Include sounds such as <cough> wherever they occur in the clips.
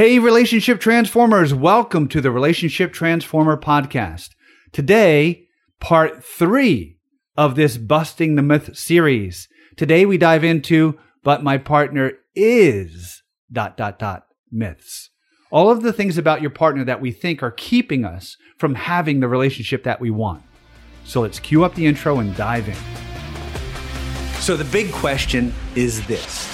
Hey, Relationship Transformers, welcome to the Relationship Transformer podcast. Today, part three of this Busting the Myth series. Today, we dive into, but my partner is dot, dot, dot, myths. All of the things about your partner that we think are keeping us from having the relationship that we want. So let's cue up the intro and dive in. So, the big question is this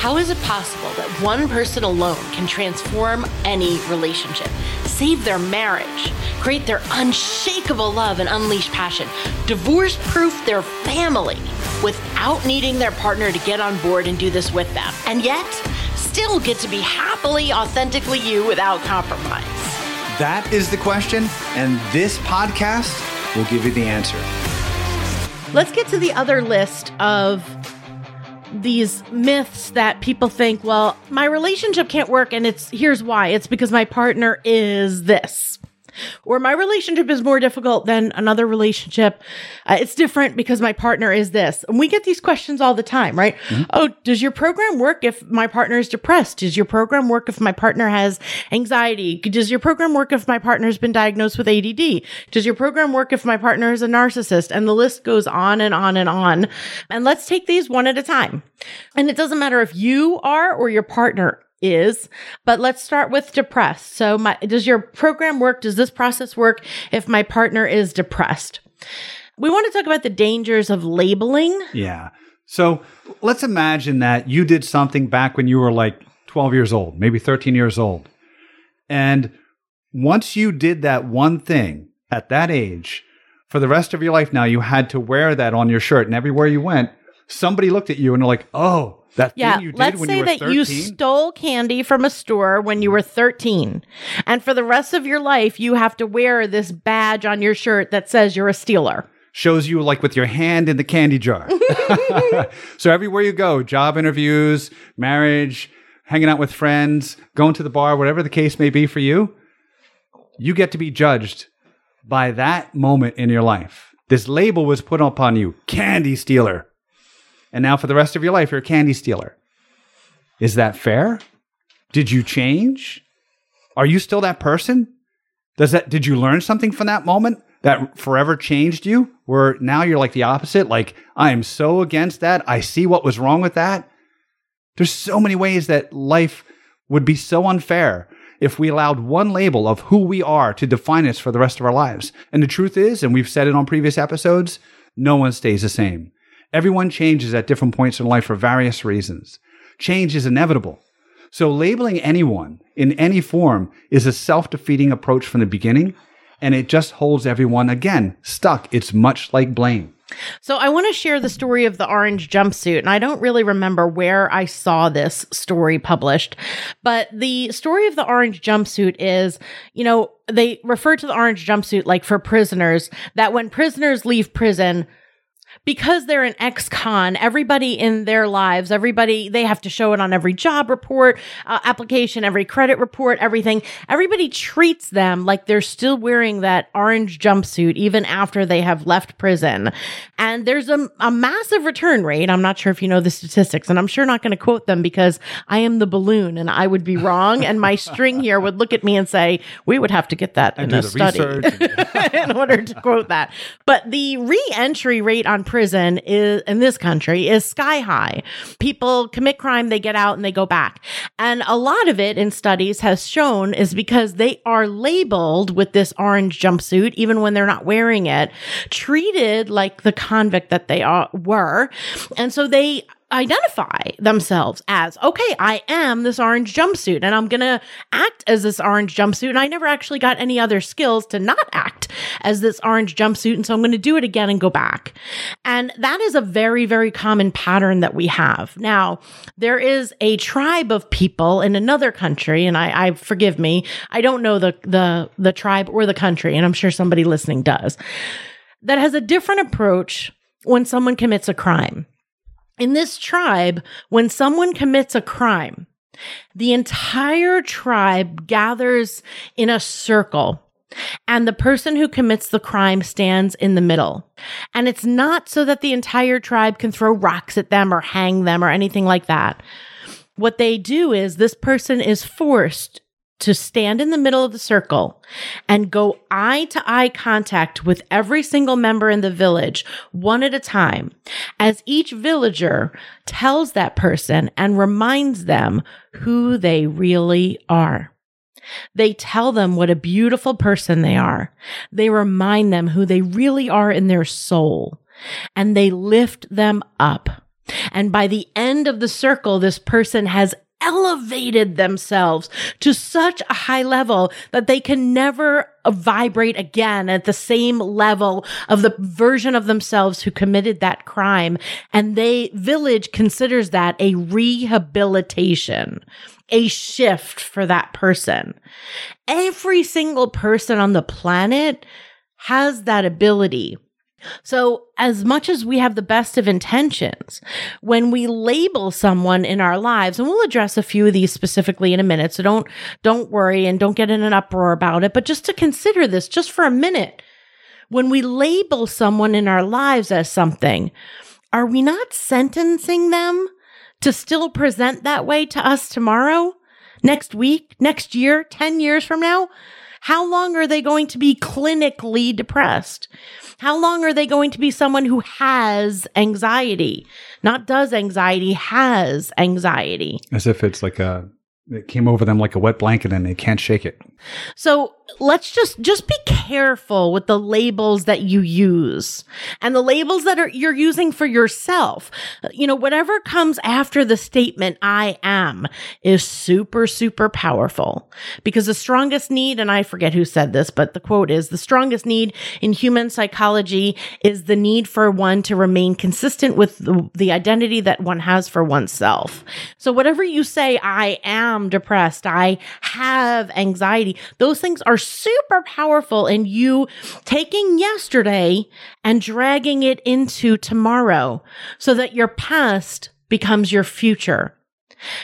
How is it possible that one person alone can transform any relationship, save their marriage, create their unshakable love and unleash passion, divorce proof their family without needing their partner to get on board and do this with them, and yet still get to be happily, authentically you without compromise? That is the question, and this podcast will give you the answer. Let's get to the other list of these myths that people think, well, my relationship can't work and it's here's why. It's because my partner is this. Or my relationship is more difficult than another relationship. Uh, it's different because my partner is this. And we get these questions all the time, right? Oh, does your program work if my partner is depressed? Does your program work if my partner has anxiety? Does your program work if my partner's been diagnosed with ADD? Does your program work if my partner is a narcissist? And the list goes on and on and on. And let's take these one at a time. And it doesn't matter if you are or your partner is, but let's start with depressed. So my, does your program work? Does this process work if my partner is depressed? We want to talk about the dangers of labeling. Yeah. So let's imagine that you did something back when you were like 12 years old, maybe 13 years old. And once you did that one thing at that age, for the rest of your life now, you had to wear that on your shirt. And everywhere you went, somebody looked at you and they're like, oh, that Yeah, you did let's when say you were that 13? you stole candy from a store when you were 13. And for the rest of your life, you have to wear this badge on your shirt that says you're a stealer. shows you like with your hand in the candy jar. <laughs> so everywhere you go, job interviews, marriage, hanging out with friends, going to the bar, whatever the case may be for you, you get to be judged by that moment in your life. This label was put upon you, candy stealer. And now for the rest of your life, you're a candy stealer. Is that fair? Did you change? Are you still that person? Does that did you learn something from that moment that forever changed you? Where now you're like the opposite, like I am so against that. I see what was wrong with that. There's so many ways that life would be so unfair if we allowed one label of who we are to define us for the rest of our lives. And the truth is, and we've said it on previous episodes, no one stays the same. Everyone changes at different points in life for various reasons. Change is inevitable. So labeling anyone in any form is a self-defeating approach from the beginning, and it just holds everyone again stuck. It's much like blame. So I want to share the story of the orange jumpsuit. And I don't really remember where I saw this story published, but the story of the orange jumpsuit is, you know, they refer to the orange jumpsuit like for prisoners that when prisoners leave prison, because they're an ex-con, everybody in their lives, everybody, they have to show it on every job report, uh, application, every credit report, everything. Everybody treats them like they're still wearing that orange jumpsuit even after they have left prison. And there's a, a massive return rate. I'm not sure if you know the statistics, and I'm sure not going to quote them because I am the balloon and I would be wrong. and my string here would look at me and say, we would have to get that in do a the study research <laughs> in order to quote that. But the re-entry rate on prison is in this country is sky high. People commit crime, they get out and they go back. And a lot of it in studies has shown is because they are labeled with this orange jumpsuit, even when they're not wearing it, treated like the convict that they are, were. And so they identify themselves as, okay, I am this orange jumpsuit and I'm to act as this orange jumpsuit. And I never actually got any other skills to not act as this orange jumpsuit. And so I'm to do it again and go back. And that is a very, very common pattern that we have. Now, there is a tribe of people in another country, and I, I forgive me, I don't know the, the, the tribe or the country, and I'm sure somebody listening does, that has a different approach when someone commits a crime. In this tribe, when someone commits a crime, the entire tribe gathers in a circle and the person who commits the crime stands in the middle. And it's not so that the entire tribe can throw rocks at them or hang them or anything like that. what they do is this person is forced to stand in the middle of the circle and go eye to eye contact with every single member in the village, one at a time, as each villager tells that person and reminds them who they really are. They tell them what a beautiful person they are. They remind them who they really are in their soul and they lift them up. And by the end of the circle, this person has elevated themselves to such a high level that they can never vibrate again at the same level of the version of themselves who committed that crime. And they, village considers that a rehabilitation, a shift for that person. Every single person on the planet has that ability. So, as much as we have the best of intentions, when we label someone in our lives, and we'll address a few of these specifically in a minute, so don't don't worry and don't get in an uproar about it, but just to consider this just for a minute. When we label someone in our lives as something, are we not sentencing them to still present that way to us tomorrow, next week, next year, 10 years from now? How long are they going to be clinically depressed? How long are they going to be someone who has anxiety? Not does anxiety, has anxiety. As if it's like a, it came over them like a wet blanket and they can't shake it. So let's just just be careful with the labels that you use and the labels that are you're using for yourself. You know whatever comes after the statement i am is super super powerful because the strongest need and i forget who said this but the quote is the strongest need in human psychology is the need for one to remain consistent with the, the identity that one has for oneself. So whatever you say i am depressed. I have anxiety those things are super powerful in you taking yesterday and dragging it into tomorrow so that your past becomes your future.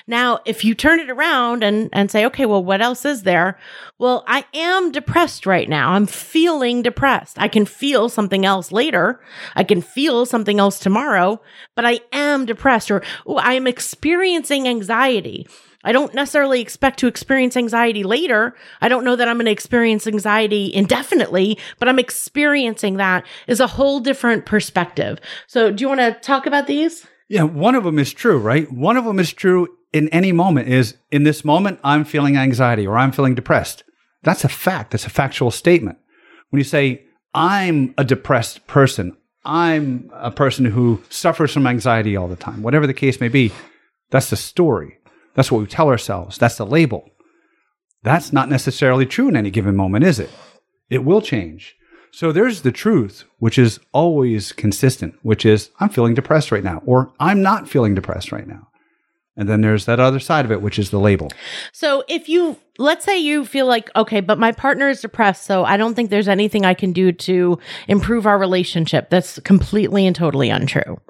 Now, if you turn it around and, and say, okay, well, what else is there? Well, I am depressed right now. I'm feeling depressed. I can feel something else later. I can feel something else tomorrow, but I am depressed or I am experiencing anxiety. I don't necessarily expect to experience anxiety later. I don't know that I'm going to experience anxiety indefinitely, but I'm experiencing that is a whole different perspective. So, do you want to talk about these? Yeah, one of them is true, right? One of them is true in any moment is in this moment I'm feeling anxiety or I'm feeling depressed. That's a fact. That's a factual statement. When you say I'm a depressed person, I'm a person who suffers from anxiety all the time, whatever the case may be, that's the story. That's what we tell ourselves. That's the label. That's not necessarily true in any given moment, is it? It will change. So there's the truth, which is always consistent, which is I'm feeling depressed right now, or I'm not feeling depressed right now. And then there's that other side of it, which is the label. So if you let's say you feel like, okay, but my partner is depressed, so I don't think there's anything I can do to improve our relationship. That's completely and totally untrue.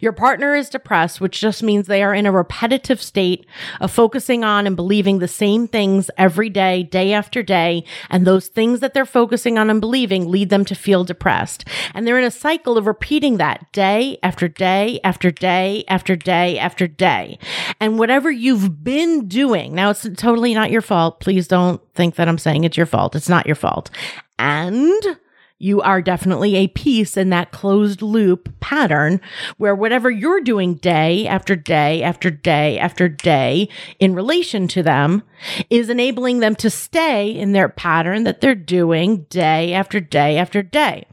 Your partner is depressed, which just means they are in a repetitive state of focusing on and believing the same things every day, day after day. And those things that they're focusing on and believing lead them to feel depressed. And they're in a cycle of repeating that day after day after day after day after day. And whatever you've been doing, now it's totally not your fault. Please don't think that I'm saying it's your fault. It's not your fault. And you are definitely a piece in that closed loop pattern where whatever you're doing day after day after day after day in relation to them is enabling them to stay in their pattern that they're doing day after day after day.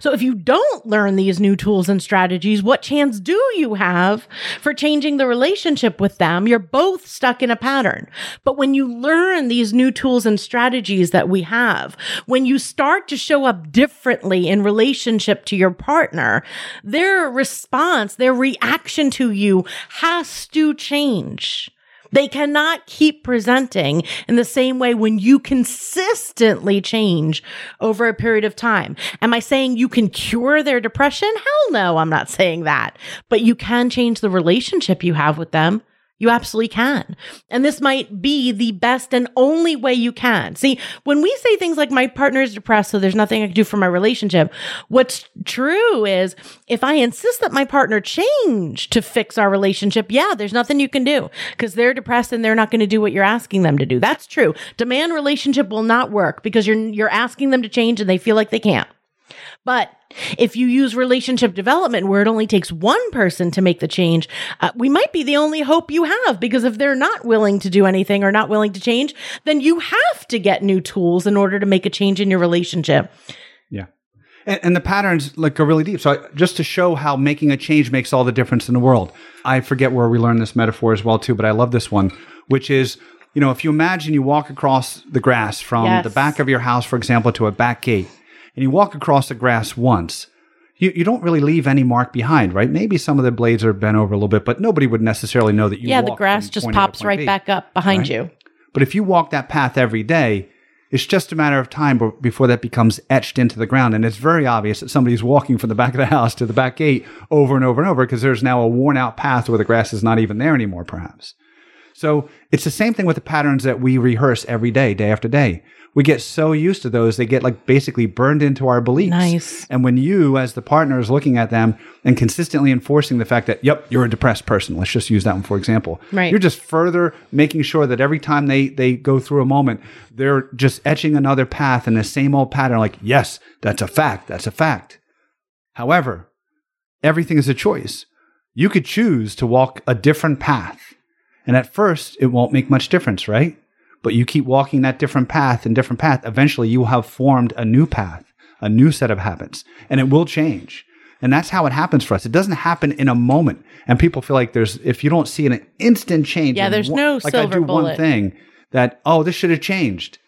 So if you don't learn these new tools and strategies, what chance do you have for changing the relationship with them? You're both stuck in a pattern. But when you learn these new tools and strategies that we have, when you start to show up differently in relationship to your partner, their response, their reaction to you has to change. They cannot keep presenting in the same way when you consistently change over a period of time. Am I saying you can cure their depression? Hell no, I'm not saying that. But you can change the relationship you have with them You absolutely can. And this might be the best and only way you can. See, when we say things like my partner is depressed, so there's nothing I can do for my relationship, what's true is if I insist that my partner change to fix our relationship, yeah, there's nothing you can do because they're depressed and they're not going to do what you're asking them to do. That's true. Demand relationship will not work because you're you're asking them to change and they feel like they can't. But if you use relationship development where it only takes one person to make the change, uh, we might be the only hope you have because if they're not willing to do anything or not willing to change, then you have to get new tools in order to make a change in your relationship. Yeah. And, and the patterns like go really deep. So I, just to show how making a change makes all the difference in the world. I forget where we learned this metaphor as well too, but I love this one, which is you know, if you imagine you walk across the grass from Yes. the back of your house, for example, to a back gate, and you walk across the grass once, you, you don't really leave any mark behind, right? Maybe some of the blades are bent over a little bit, but nobody would necessarily know that you yeah, the grass just point A to pops right B. back up behind Right. you. But if you walk that path every day, it's just a matter of time before that becomes etched into the ground. And it's very obvious that somebody's walking from the back of the house to the back gate over and over and over because there's now a worn out path where the grass is not even there anymore, perhaps. So it's the same thing with the patterns that we rehearse every day, day after day. We get so used to those, they get like basically burned into our beliefs. Nice. And when you, as the partner, is looking at them and consistently enforcing the fact that, yep, you're a depressed person. Let's just use that one for example. Right. You're just further making sure that every time they they go through a moment, they're just etching another path in the same old pattern. Like, yes, that's a fact. That's a fact. However, everything is a choice. You could choose to walk a different path. And at first, it won't make much difference, right? But you keep walking that different path and different path. Eventually, you will have formed a new path, a new set of habits, and it will change. And that's how it happens for us. It doesn't happen in a moment. And people feel like there's, if you don't see an instant change, Yeah, there's one- no like silver I do one thing that, oh, this should have changed.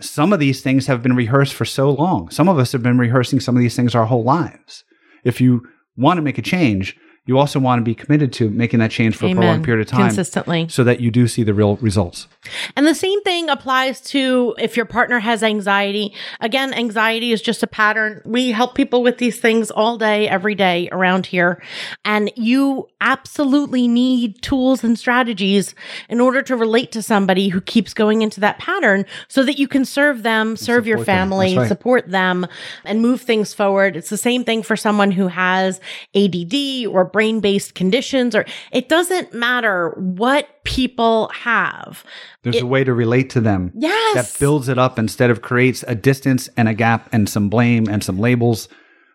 Some of these things have been rehearsed for so long. Some of us have been rehearsing some of these things our whole lives. If you want to make a change, you also want to be committed to making that change for a prolonged period of time Consistently. so that you do see the real results. And the same thing applies to if your partner has anxiety. Again, anxiety is just a pattern. We help people with these things all day, every day around here. And you absolutely need tools and strategies in order to relate to somebody who keeps going into that pattern so that you can serve them, serve your family, right. support them, and move things forward. It's the same thing for someone who has ADD or brain based conditions, or it doesn't matter what people have. There's a way to relate to them Yes. that builds it up instead of creates a distance and a gap and some blame and some labels.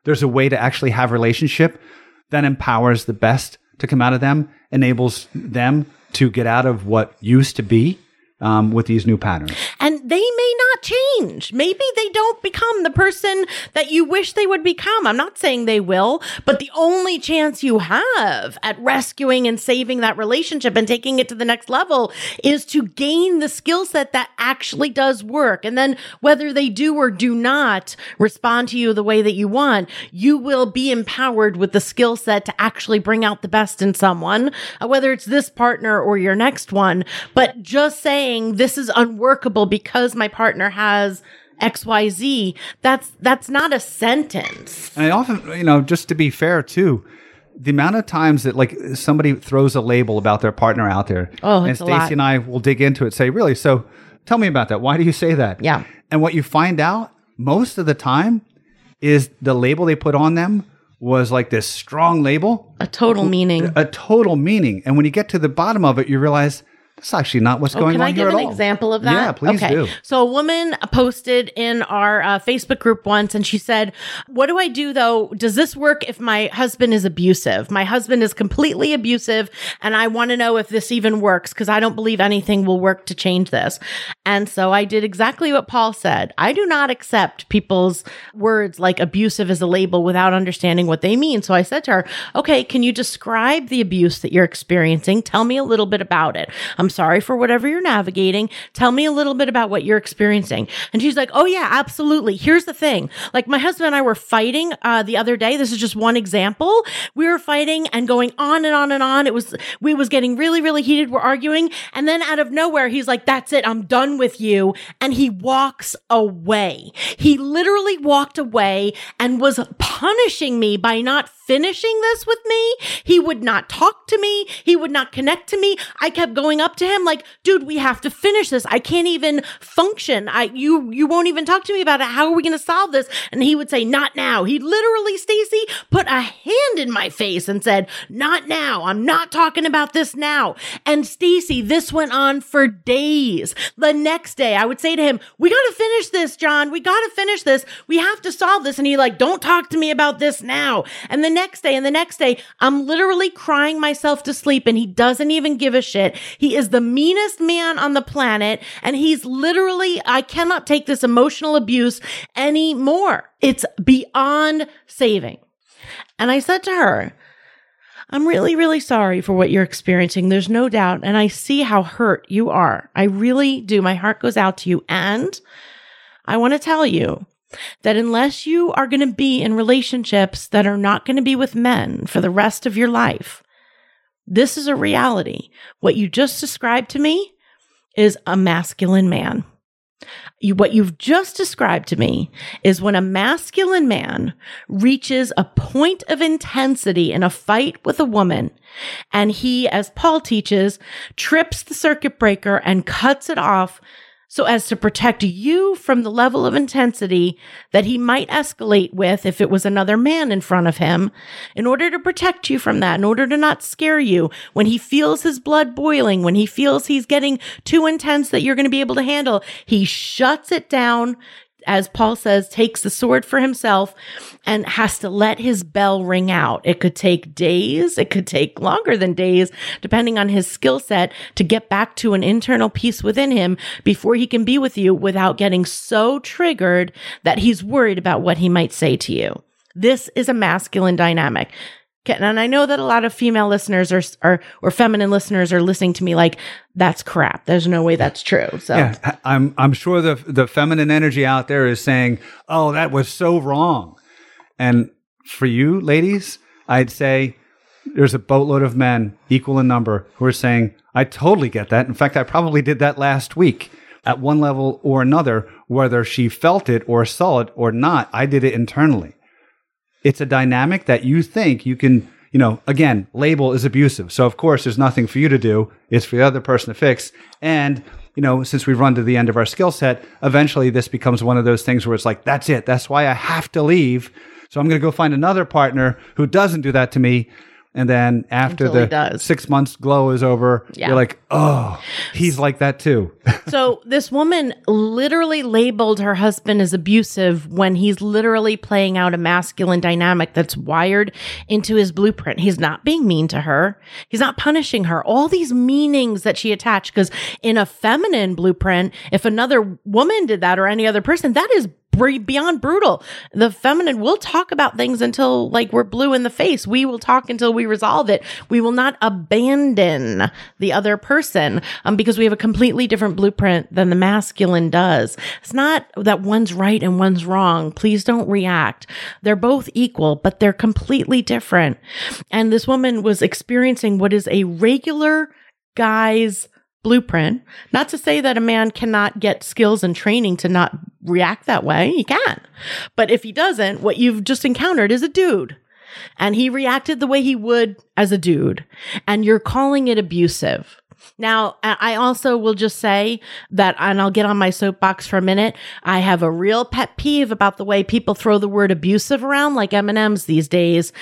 There's a way to actually have relationship that empowers the best to come out of them, enables them to get out of what used to be um, with these new patterns. and they may not change. Maybe they don't become the person that you wish they would become. I'm not saying they will, but the only chance you have at rescuing and saving that relationship and taking it to the next level is to gain the skill set that actually does work. And then whether they do or do not respond to you the way that you want, you will be empowered with the skill set to actually bring out the best in someone, uh, whether it's this partner or your next one. But just saying this is unworkable because my partner has XYZ, that's that's not a sentence. And I often, you know, just to be fair too, the amount of times that like somebody throws a label about their partner out there, Oh, and Stacy and I will dig into it. Say, really? So, tell me about that. Why do you say that? Yeah. And what you find out most of the time is the label they put on them was like this strong label, A total meaning. a total meaning. And when you get to the bottom of it, you realize that's actually not what's going Oh, Can on I here give an example of that? Yeah, please do. So a woman posted in our uh, Facebook group once and she said, What do I do though? Does this work if my husband is abusive? My husband is completely abusive and I want to know if this even works because I don't believe anything will work to change this. And so I did exactly what Paul said. I do not accept people's words like abusive as a label without understanding what they mean. So I said to her, Okay, can you describe the abuse that you're experiencing? Tell me a little bit about it. I'm sorry for whatever you're navigating. Tell me a little bit about what you're experiencing. And she's like, Oh, yeah, absolutely. Here's the thing. Like, my husband and I were fighting uh, the other day. This is just one example. We were fighting and going on and on and on. It was, we was getting really, really heated. We're arguing. And then out of nowhere, he's like, That's it. I'm done with you. And he walks away. He literally walked away and was punishing me by not finishing this with me. He would not talk to me. He would not connect to me. I kept going up to him like, dude, we have to finish this. I can't even function. I, you, you won't even talk to me about it. How are we going to solve this? And he would say, not now. He literally, Stacy, put a hand in my face and said, not now. I'm not talking about this now. And Stacy, this went on for days. The next day I would say to him, we got to finish this, John. We got to finish this. We have to solve this. And he like, don't talk to me about this now. And the next day and the next day, I'm literally crying myself to sleep and he doesn't even give a shit. He is the meanest man on the planet. And he's literally, I cannot take this emotional abuse anymore. It's beyond saving. And I said to her, I'm really, really sorry for what you're experiencing. There's no doubt. And I see how hurt you are. I really do. My heart goes out to you. And I want to tell you that unless you are going to be in relationships that are not going to be with men for the rest of your life, this is a reality. What you just described to me is a masculine man. You, what you've just described to me is when a masculine man reaches a point of intensity in a fight with a woman, and he, as Paul teaches, trips the circuit breaker and cuts it off so as to protect you from the level of intensity that he might escalate with if it was another man in front of him, in order to protect you from that, in order to not scare you when he feels his blood boiling, when he feels he's getting too intense that you're going to be able to handle, he shuts it down, as Paul says, takes the sword for himself and has to let his bell ring out. It could take days. It could take longer than days, depending on his skill set to get back to an internal peace within him before he can be with you without getting so triggered that he's worried about what he might say to you. This is a masculine dynamic. And I know that a lot of female listeners are, are or feminine listeners are listening to me like that's crap. There's no way that's true. So yeah, I'm I'm sure the the feminine energy out there is saying, "Oh, that was so wrong." And for you, ladies, I'd say there's a boatload of men, equal in number, who are saying, "I totally get that." In fact, I probably did that last week at one level or another, whether she felt it or saw it or not. I did it internally it's a dynamic that you think you can, you know, again, label is abusive. So of course there's nothing for you to do. It's for the other person to fix. And, you know, since we've run to the end of our skill set, eventually this becomes one of those things where it's like, that's it. That's why I have to leave. So I'm going to go find another partner who doesn't do that to me. And then after Until the six months glow is over, Yeah. you're like, oh, he's like that too. <laughs> so this woman literally labeled her husband as abusive when he's literally playing out a masculine dynamic that's wired into his blueprint. He's not being mean to her. He's not punishing her. All these meanings that she attached because in a feminine blueprint, if another woman did that or any other person, that is beyond brutal. The feminine will talk about things until like we're blue in the face. We will talk until we resolve it. We will not abandon the other person um, because we have a completely different blueprint than the masculine does. It's not that one's right and one's wrong. Please don't react. They're both equal, but they're completely different. And this woman was experiencing what is a regular guy's blueprint. Not to say that a man cannot get skills and training to not react that way. He can. But if he doesn't, what you've just encountered is a dude. And he reacted the way he would as a dude. And you're calling it abusive. Now, I also will just say that, and I'll get on my soapbox for a minute. I have a real pet peeve about the way people throw the word abusive around like M&Ms these days.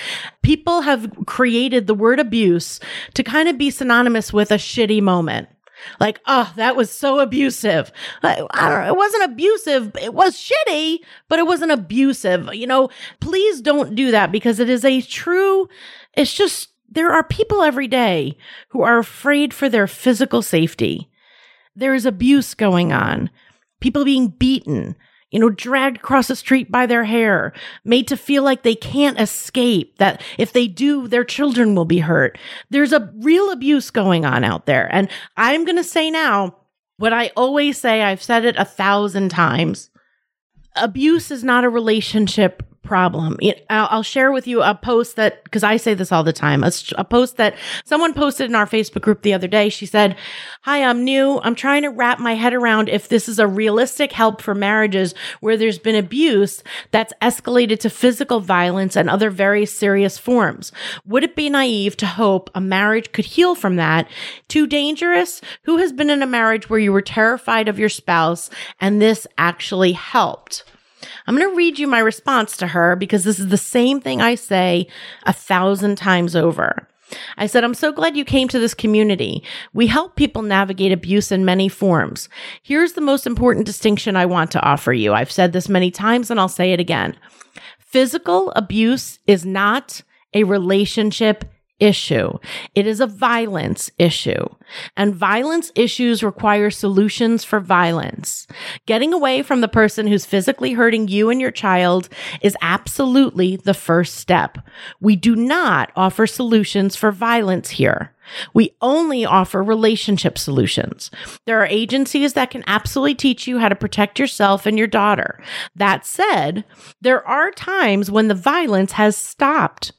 People have created the word abuse to kind of be synonymous with a shitty moment. Like, oh, that was so abusive. I, I don't know. It wasn't abusive. It was shitty, but it wasn't abusive. You know, please don't do that because it is a true, it's just, there are people every day who are afraid for their physical safety. There is abuse going on, people being beaten, you know, dragged across the street by their hair, made to feel like they can't escape, that if they do, their children will be hurt. There's a real abuse going on out there. And I'm going to say now what I always say, I've said it a thousand times. Abuse is not a relationship problem. I'll share with you a post that, because I say this all the time, a, a, post that someone posted in our Facebook group the other day. She said, Hi, I'm new. I'm trying to wrap my head around if this is a realistic help for marriages where there's been abuse that's escalated to physical violence and other very serious forms. Would it be naive to hope a marriage could heal from that? Too dangerous? Who has been in a marriage where you were terrified of your spouse and this actually helped? I'm going to read you my response to her because this is the same thing I say a thousand times over. I said, I'm so glad you came to this community. We help people navigate abuse in many forms. Here's the most important distinction I want to offer you. I've said this many times and I'll say it again. Physical abuse is not a relationship issue. It is a violence issue. And violence issues require solutions for violence. Getting away from the person who's physically hurting you and your child is absolutely the first step. We do not offer solutions for violence here. We only offer relationship solutions. There are agencies that can absolutely teach you how to protect yourself and your daughter. That said, there are times when the violence has stopped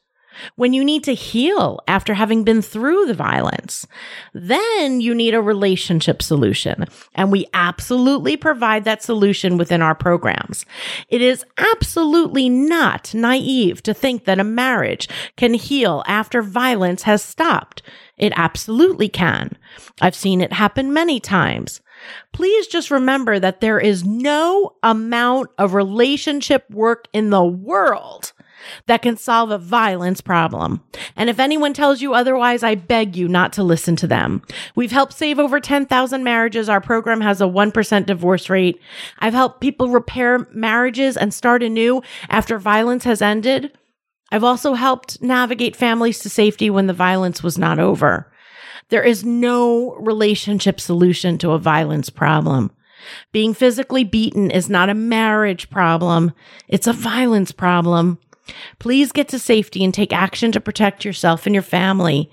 when you need to heal after having been through the violence. Then you need a relationship solution. And we absolutely provide that solution within our programs. It is absolutely not naive to think that a marriage can heal after violence has stopped. It absolutely can. I've seen it happen many times. Please just remember that there is no amount of relationship work in the world that can solve a violence problem. And if anyone tells you otherwise, I beg you not to listen to them. We've helped save over 10,000 marriages. Our program has a 1% divorce rate. I've helped people repair marriages and start anew after violence has ended. I've also helped navigate families to safety when the violence was not over. There is no relationship solution to a violence problem. Being physically beaten is not a marriage problem. It's a violence problem. Please get to safety and take action to protect yourself and your family.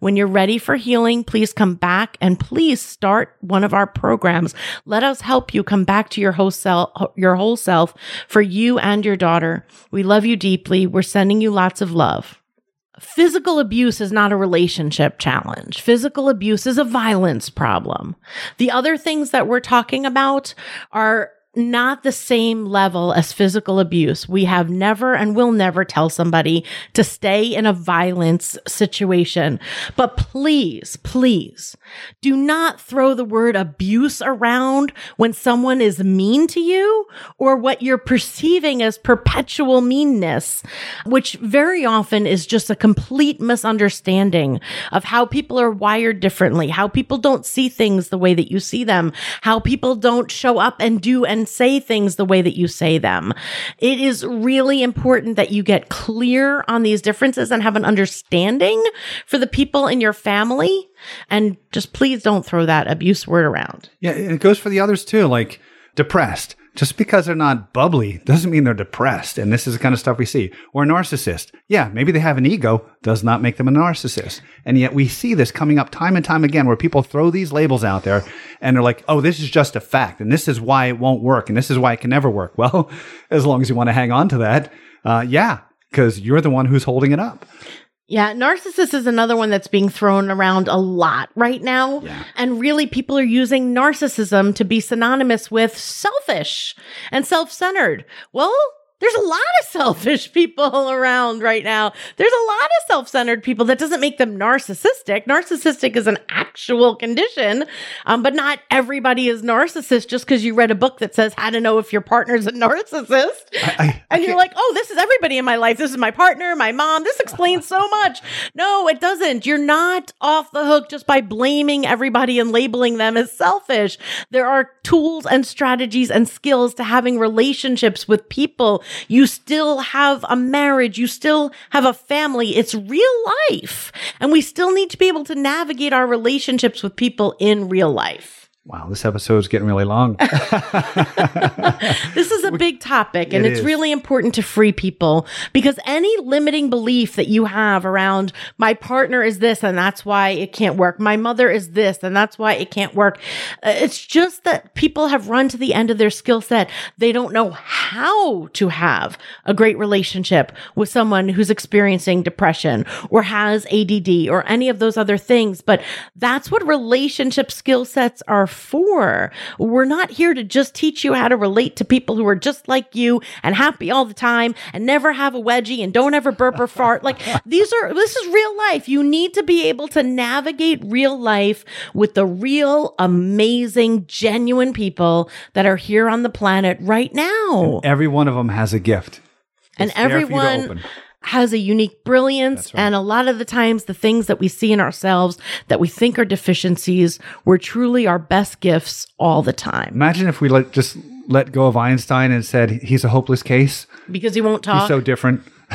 When you're ready for healing, please come back and please start one of our programs. Let us help you come back to your whole self, your whole self for you and your daughter. We love you deeply. We're sending you lots of love. Physical abuse is not a relationship challenge. Physical abuse is a violence problem. The other things that we're talking about are not the same level as physical abuse. We have never and will never tell somebody to stay in a violence situation. But please, please do not throw the word abuse around when someone is mean to you or what you're perceiving as perpetual meanness, which very often is just a complete misunderstanding of how people are wired differently, how people don't see things the way that you see them, how people don't show up and do and and say things the way that you say them. It is really important that you get clear on these differences and have an understanding for the people in your family. And just please don't throw that abuse word around. Yeah, And it goes for the others too, like depressed just because they're not bubbly doesn't mean they're depressed. And this is the kind of stuff we see. Or a narcissist. Yeah, maybe they have an ego, does not make them a narcissist. And yet we see this coming up time and time again where people throw these labels out there and they're like, oh, this is just a fact. And this is why it won't work. And this is why it can never work. Well, <laughs> as long as you want to hang on to that, uh, yeah, because you're the one who's holding it up. Yeah, narcissist is another one that's being thrown around a lot right now. Yeah. And really, people are using narcissism to be synonymous with selfish and self centered. Well, there's a lot of <laughs> selfish people around right now. There's a lot of self centered people. That doesn't make them narcissistic. Narcissistic is an actual condition, um, but not everybody is narcissist just because you read a book that says how to know if your partner's a <laughs> narcissist. I, I, and you're like, oh, this is everybody in my life. This is my partner, my mom. This explains so much. No, it doesn't. You're not off the hook just by blaming everybody and labeling them as selfish. There are tools and strategies and skills to having relationships with people you still have a marriage. You still have a family. It's real life. And we still need to be able to navigate our relationships with people in real life. Wow, this episode is getting really long. <laughs> <laughs> This is a big topic and It it's is. really important to free people because any limiting belief that you have around my partner is this and that's why it can't work. My mother is this and that's why it can't work. Uh, It's just that people have run to the end of their skill set. They don't know how to have a great relationship with someone who's experiencing depression or has ADD or any of those other things. But that's what relationship skill sets are for. We're not here to just teach you how to relate to people who are just like you and happy all the time and never have a wedgie and don't ever burp or fart. Like <laughs> these are, this is real life. You need to be able to navigate real life with the real, amazing, genuine people that are here on the planet right now. Every one of them has a gift. And It's there for you to everyone open. Has a unique brilliance. Right. And a lot of the times, the things that we see in ourselves that we think are deficiencies were truly our best gifts all the time Imagine if we let just let go of Einstein and said he's a hopeless case. because he won't He's talk. so different. <laughs>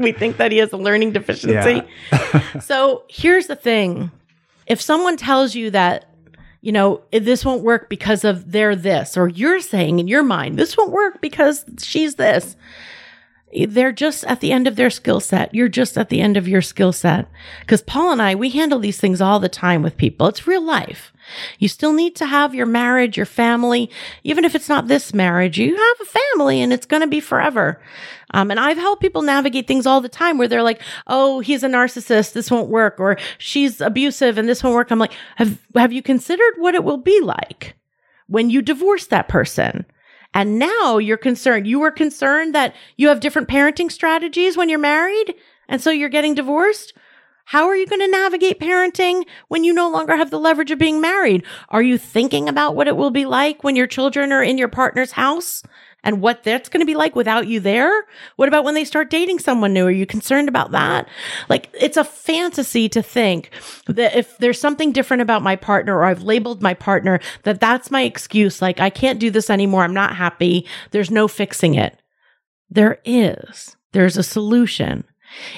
we think that he has a learning deficiency. <laughs> so here's the thing if someone tells you that, you know, "Eh, this won't work because of they're this, or you're saying in your mind, this won't work because she's this, they're just at the end of their skill set. You're just at the end of your skill set. Because Paul and I, we handle these things all the time with people. It's real life. You still need to have your marriage, your family, even if it's not this marriage, you have a family and it's going to be forever. Um, and I've helped people navigate things all the time where they're like, "Oh, he's a narcissist. This won't work," or "She's abusive and this won't work." I'm like, "Have Have you considered what it will be like when you divorce that person?" And now you're concerned. You were concerned that you have different parenting strategies when you're married, and so you're getting divorced. How are you going to navigate parenting when you no longer have the leverage of being married? Are you thinking about what it will be like when your children are in your partner's house and what that's going to be like without you there? What about when they start dating someone new? Are you concerned about that? Like, it's a fantasy to think that if there's something different about my partner or I've labeled my partner, that that's my excuse. Like, I can't do this anymore. I'm not happy. There's no fixing it. There is. There's a solution.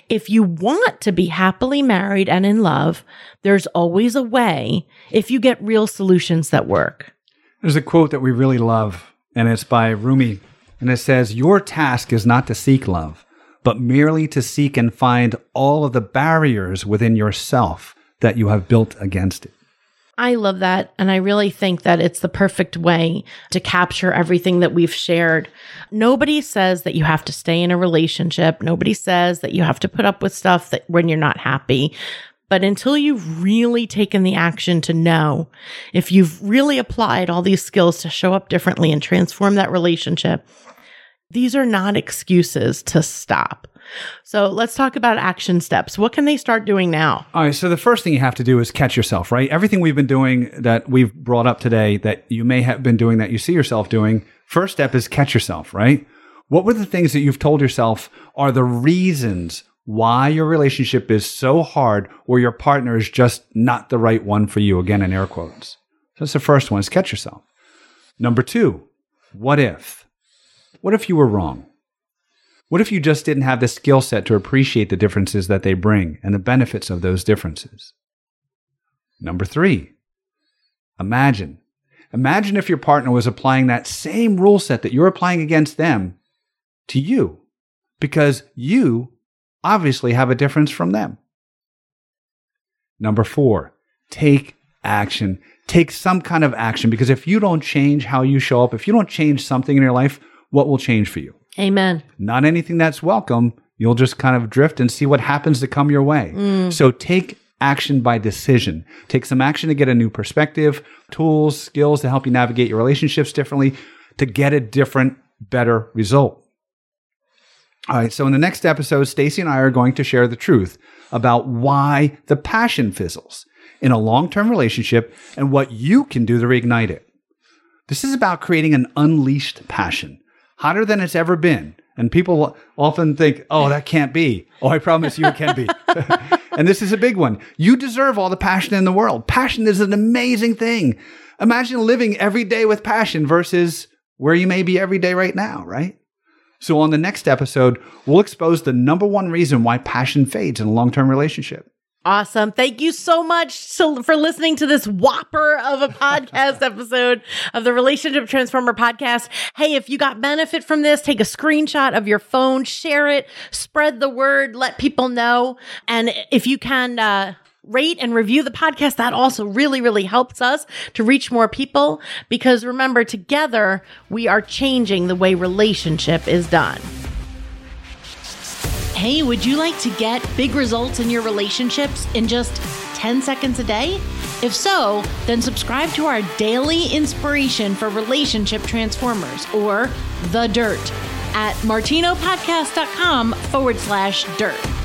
If you want to be happily married and in love, there's always a way if you get real solutions that work. There's a quote that we really love, and it's by Rumi. And it says, Your task is not to seek love, but merely to seek and find all of the barriers within yourself that you have built against it. I love that. And I really think that it's the perfect way to capture everything that we've shared. Nobody says that you have to stay in a relationship. Nobody says that you have to put up with stuff that when you're not happy. But until you've really taken the action to know if you've really applied all these skills to show up differently and transform that relationship, these are not excuses to stop. So let's talk about action steps. What can they start doing now? All right. So the first thing you have to do is catch yourself, right? Everything we've been doing that we've brought up today that you may have been doing that you see yourself doing, first step is catch yourself, right? What were the things that you've told yourself are the reasons why your relationship is so hard or your partner is just not the right one for you? Again, in air quotes. So that's the first one is catch yourself. Number two, what if? What if you were wrong? What if you just didn't have the skill set to appreciate the differences that they bring and the benefits of those differences? Number three, imagine. Imagine if your partner was applying that same rule set that you're applying against them to you, because you obviously have a difference from them. Number four, take action. Take some kind of action, because if you don't change how you show up, if you don't change something in your life, what will change for you? Amen. not anything that's welcome. You'll just kind of drift and see what happens to come your way. Mm. So take action by decision. Take some action to get a new perspective, tools, skills to help you navigate your relationships differently to get a different, better result. All right. So in the next episode, Stacy and I are going to share the truth about why the passion fizzles in a long-term relationship and what you can do to reignite it. This is about creating an unleashed passion, hotter than it's ever been. And people often think, oh, that can't be. Oh, I promise you it can be. <laughs> and this is a big one. You deserve all the passion in the world. Passion is an amazing thing. Imagine living every day with passion versus where you may be every day right now, right? So, on the next episode, we'll expose the number one reason why passion fades in a long term relationship. Awesome. Thank you so much to, for listening to this whopper of a <laughs> podcast episode of the Relationship Transformer podcast. Hey, if you got benefit from this, take a screenshot of your phone, share it, spread the word, let people know. And if you can, uh, rate and review the podcast. That also really, really helps us to reach more people because remember, together we are changing the way relationship is done. Hey, would you like to get big results in your relationships in just 10 seconds a day? If so, then subscribe to our daily inspiration for relationship transformers or The Dirt at martinopodcast.com forward slash dirt.